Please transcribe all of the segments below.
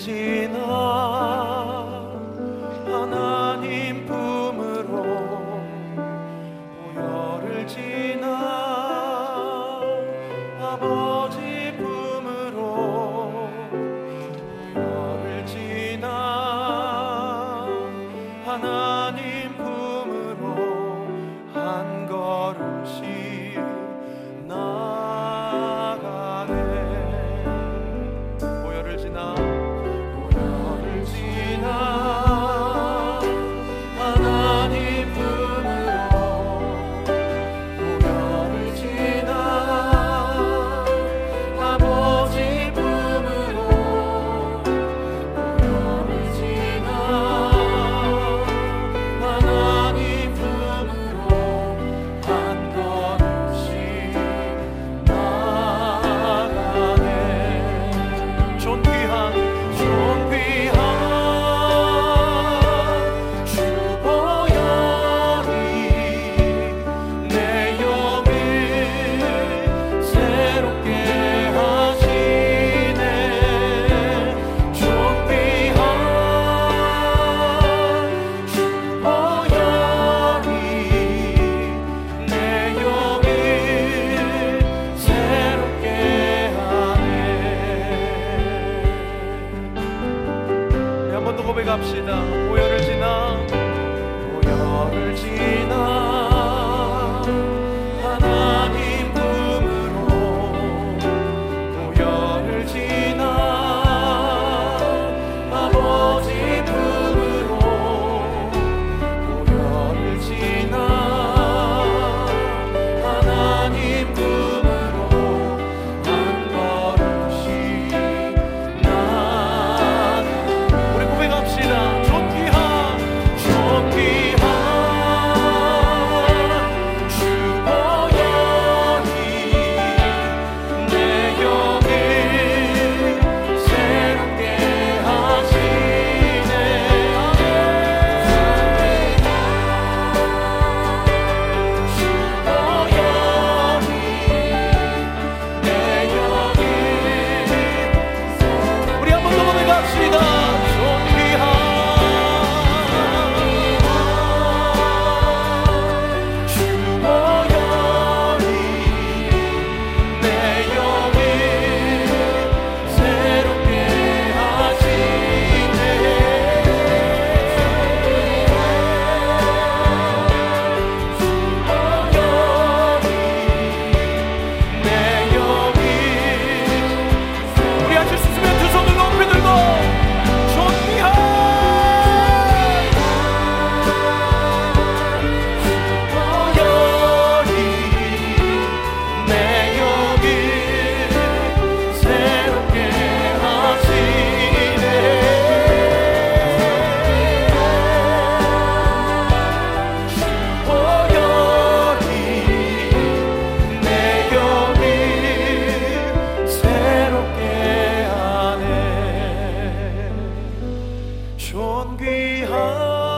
지나 con ghi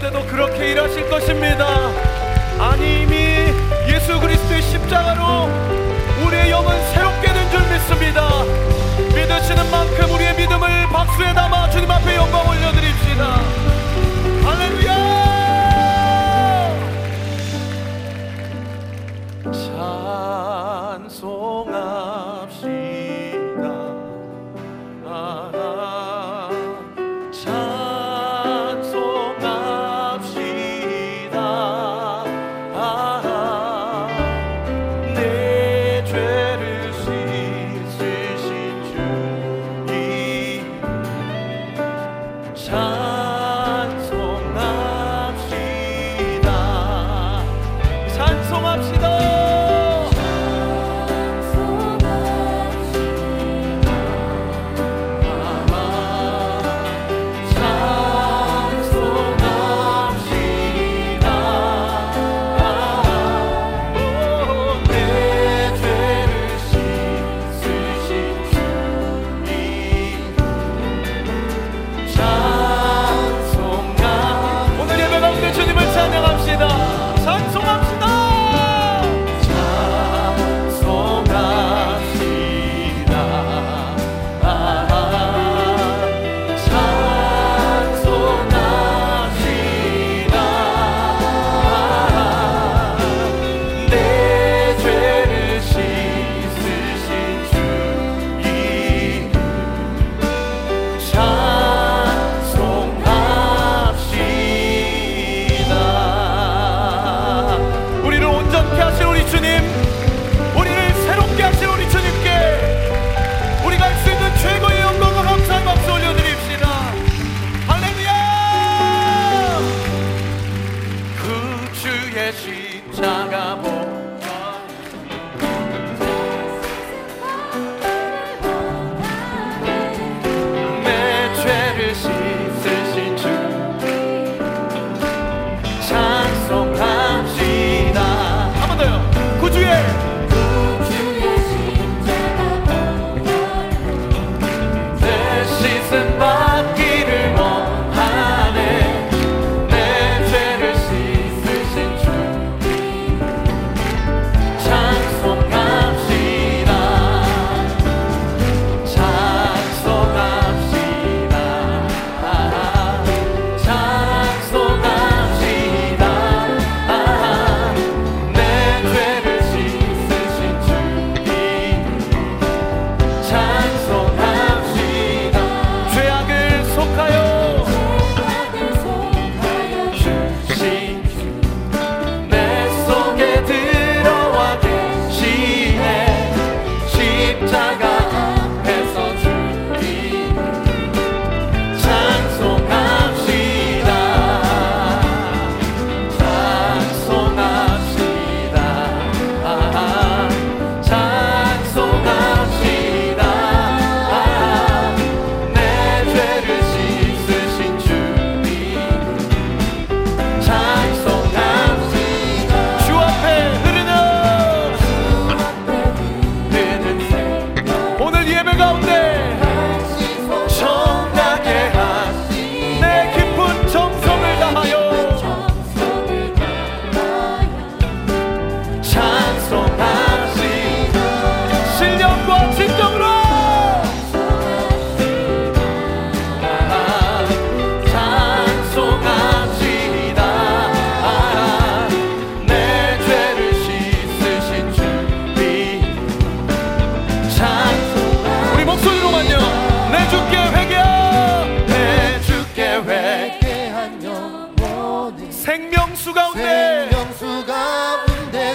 가운데도 그렇게 일하실 것입니다. 아니 이미 예수 그리스도의 십자가로 우리의 영은 새롭게 된 줄 믿습니다. 믿으시는 만큼 우리의 믿음을 박수에 담아 주님 앞에 영광 올려드립시다. 할렐루야! 예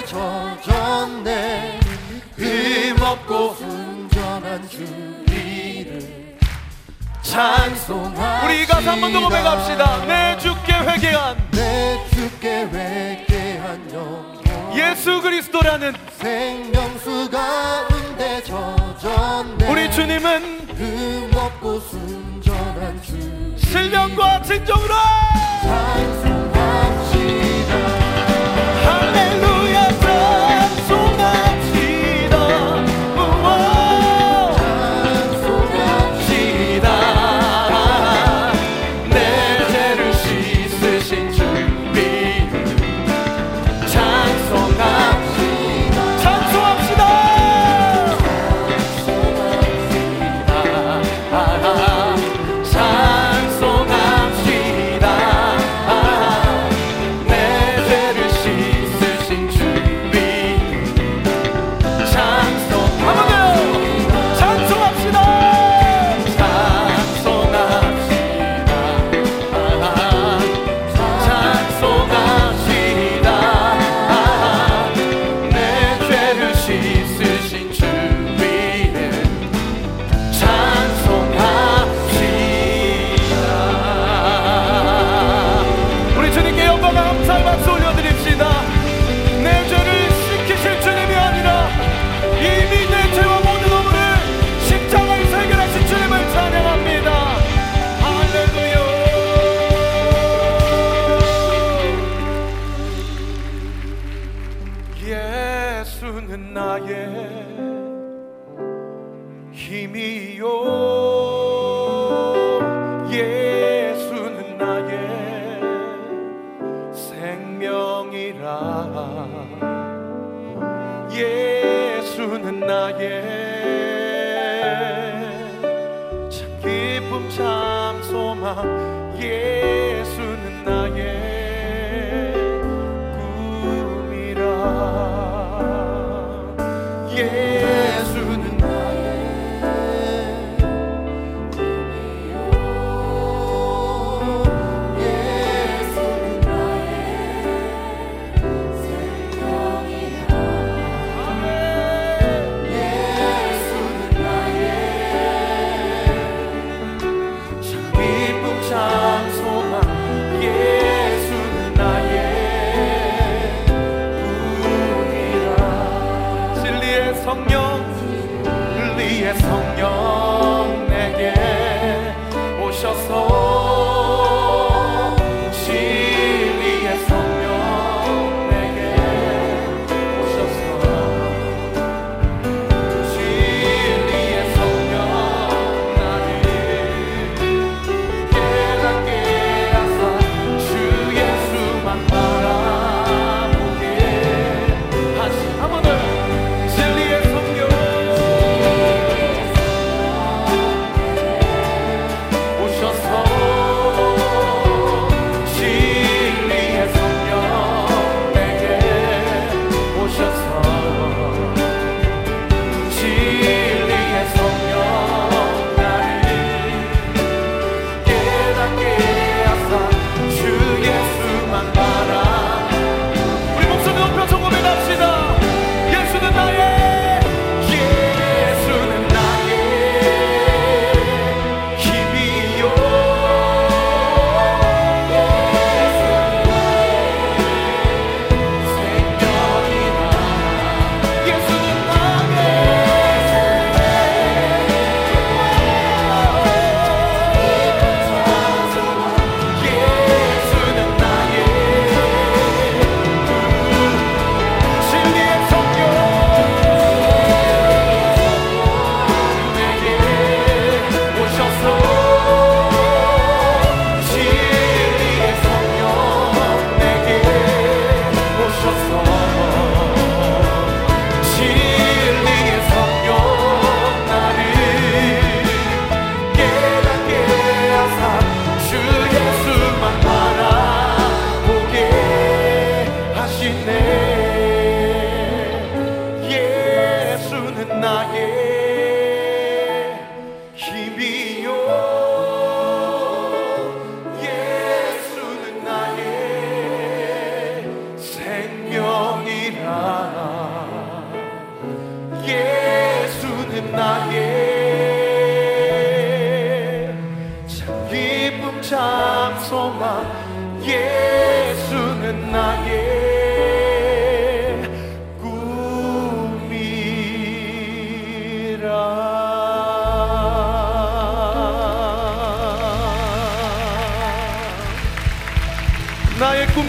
젖었네. 힘없고 순전한 주님을 찬송하 우리 가서 한번 더 고백합시다. 내 주께 회개한 내 주께 회개한 영혼 예수 그리스도라는 생명수 가운데 젖었네. 우리 주님은 힘없고 순전한 주 실명과 진정으로! 찬 주는 나의 힘이요. 예수는 나의 생명이라. 예수는 나의 참 기쁨 참 소망. 예.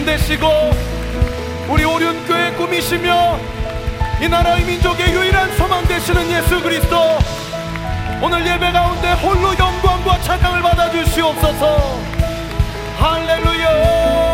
되시고 우리 오륜교회 꿈이시며 이 나라의 민족의 유일한 소망 되시는 예수 그리스도 오늘 예배 가운데 홀로 영광과 찬양을 받아 주시옵소서. 할렐루야